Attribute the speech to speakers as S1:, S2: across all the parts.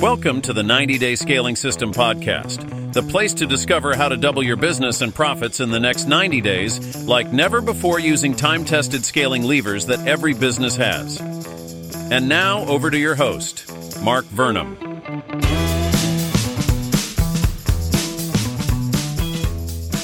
S1: Welcome to the 90 Day Scaling System podcast, the place to discover how to double your business and profits in the next 90 days, like never before, using time tested scaling levers that every business has. And now, over to your host, Mark Vernum.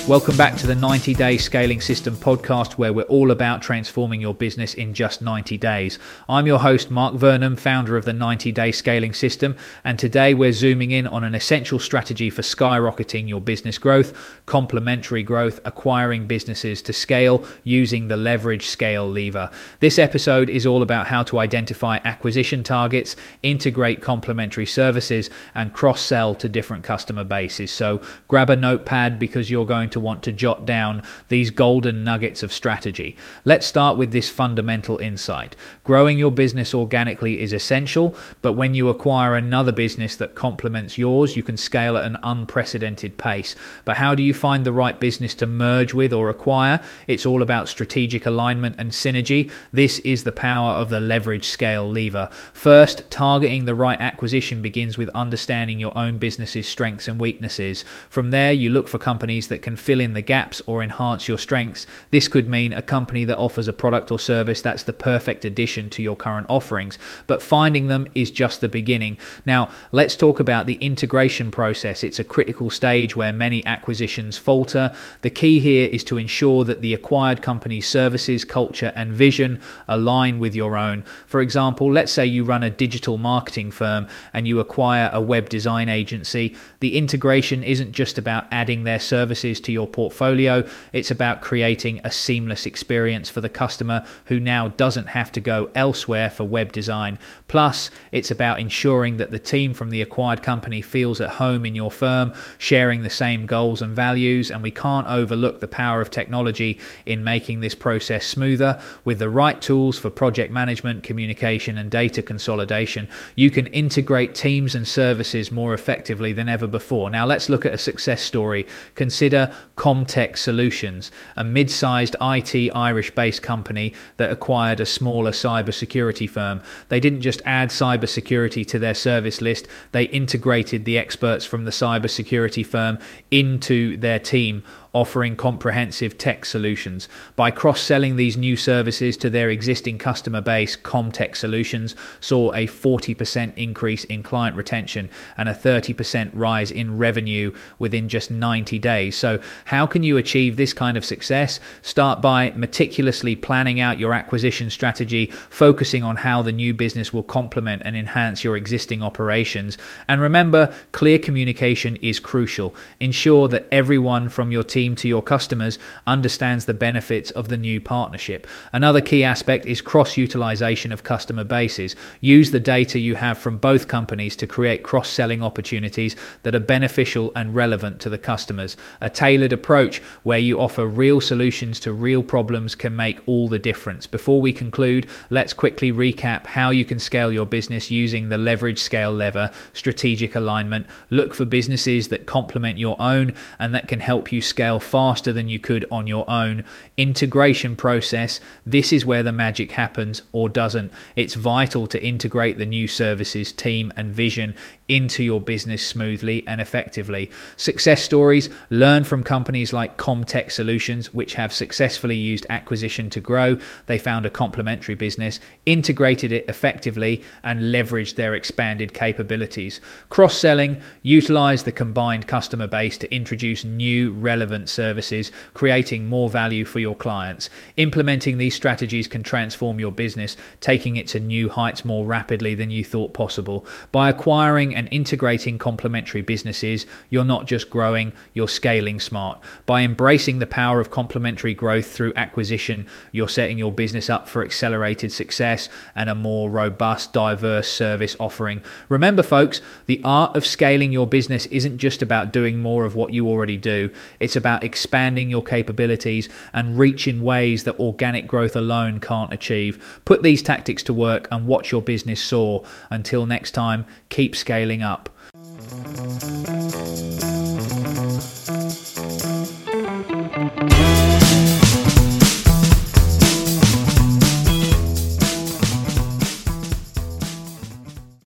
S2: Welcome back to the 90 Day Scaling System podcast, where we're all about transforming your business in just 90 days. I'm your host, Mark Vernum, founder of the 90 Day Scaling System, and today we're zooming in on an essential strategy for skyrocketing your business growth, complementary growth, acquiring businesses to scale using the leverage scale lever. This episode is all about how to identify acquisition targets, integrate complementary services, and cross sell to different customer bases. So grab a notepad because you're going to to want to jot down these golden nuggets of strategy. Let's start with this fundamental insight. Growing your business organically is essential, but when you acquire another business that complements yours, you can scale at an unprecedented pace. But how do you find the right business to merge with or acquire? It's all about strategic alignment and synergy. This is the power of the leverage scale lever. First, targeting the right acquisition begins with understanding your own business's strengths and weaknesses. From there, you look for companies that can fill in the gaps or enhance your strengths. This could mean a company that offers a product or service that's the perfect addition to your current offerings, but finding them is just the beginning. Now, let's talk about the integration process. It's a critical stage where many acquisitions falter. The key here is to ensure that the acquired company's services, culture, and vision align with your own. For example, let's say you run a digital marketing firm and you acquire a web design agency. The integration isn't just about adding their services to your portfolio. It's about creating a seamless experience for the customer who now doesn't have to go elsewhere for web design. Plus, it's about ensuring that the team from the acquired company feels at home in your firm, sharing the same goals and values. And we can't overlook the power of technology in making this process smoother. With the right tools for project management, communication, and data consolidation, you can integrate teams and services more effectively than ever before. Now, let's look at a success story. Consider Comtech Solutions, a mid sized IT Irish based company that acquired a smaller cybersecurity firm. They didn't just add cybersecurity to their service list, they integrated the experts from the cybersecurity firm into their team offering comprehensive tech solutions. By cross selling these new services to their existing customer base, Comtech Solutions saw a 40% increase in client retention and a 30% rise in revenue within just 90 days. So, how can you achieve this kind of success? Start by meticulously planning out your acquisition strategy, focusing on how the new business will complement and enhance your existing operations. And remember, clear communication is crucial. Ensure that everyone from your team to your customers understands the benefits of the new partnership. Another key aspect is cross utilization of customer bases. Use the data you have from both companies to create cross selling opportunities that are beneficial and relevant to the customers. A tailored approach where you offer real solutions to real problems can make all the difference. Before we conclude, let's quickly recap how you can scale your business using the leverage scale lever, strategic alignment. Look for businesses that complement your own and that can help you scale scale faster than you could on your own. Integration process, this is where the magic happens or doesn't. It's vital to integrate the new services team and vision into your business smoothly and effectively. Success stories learn from companies like Comtech Solutions, which have successfully used acquisition to grow. They found a complementary business, integrated it effectively, and leveraged their expanded capabilities. Cross selling, utilize the combined customer base to introduce new relevant services, creating more value for your clients. Implementing these strategies can transform your business, taking it to new heights more rapidly than you thought possible. By acquiring and integrating complementary businesses, you're not just growing, you're scaling smart. By embracing the power of complementary growth through acquisition, you're setting your business up for accelerated success and a more robust, diverse service offering. Remember, folks, the art of scaling your business isn't just about doing more of what you already do, it's about expanding your capabilities and reach in ways that organic growth alone can't achieve. Put these tactics to work and watch your business soar. Until next time, keep scaling up.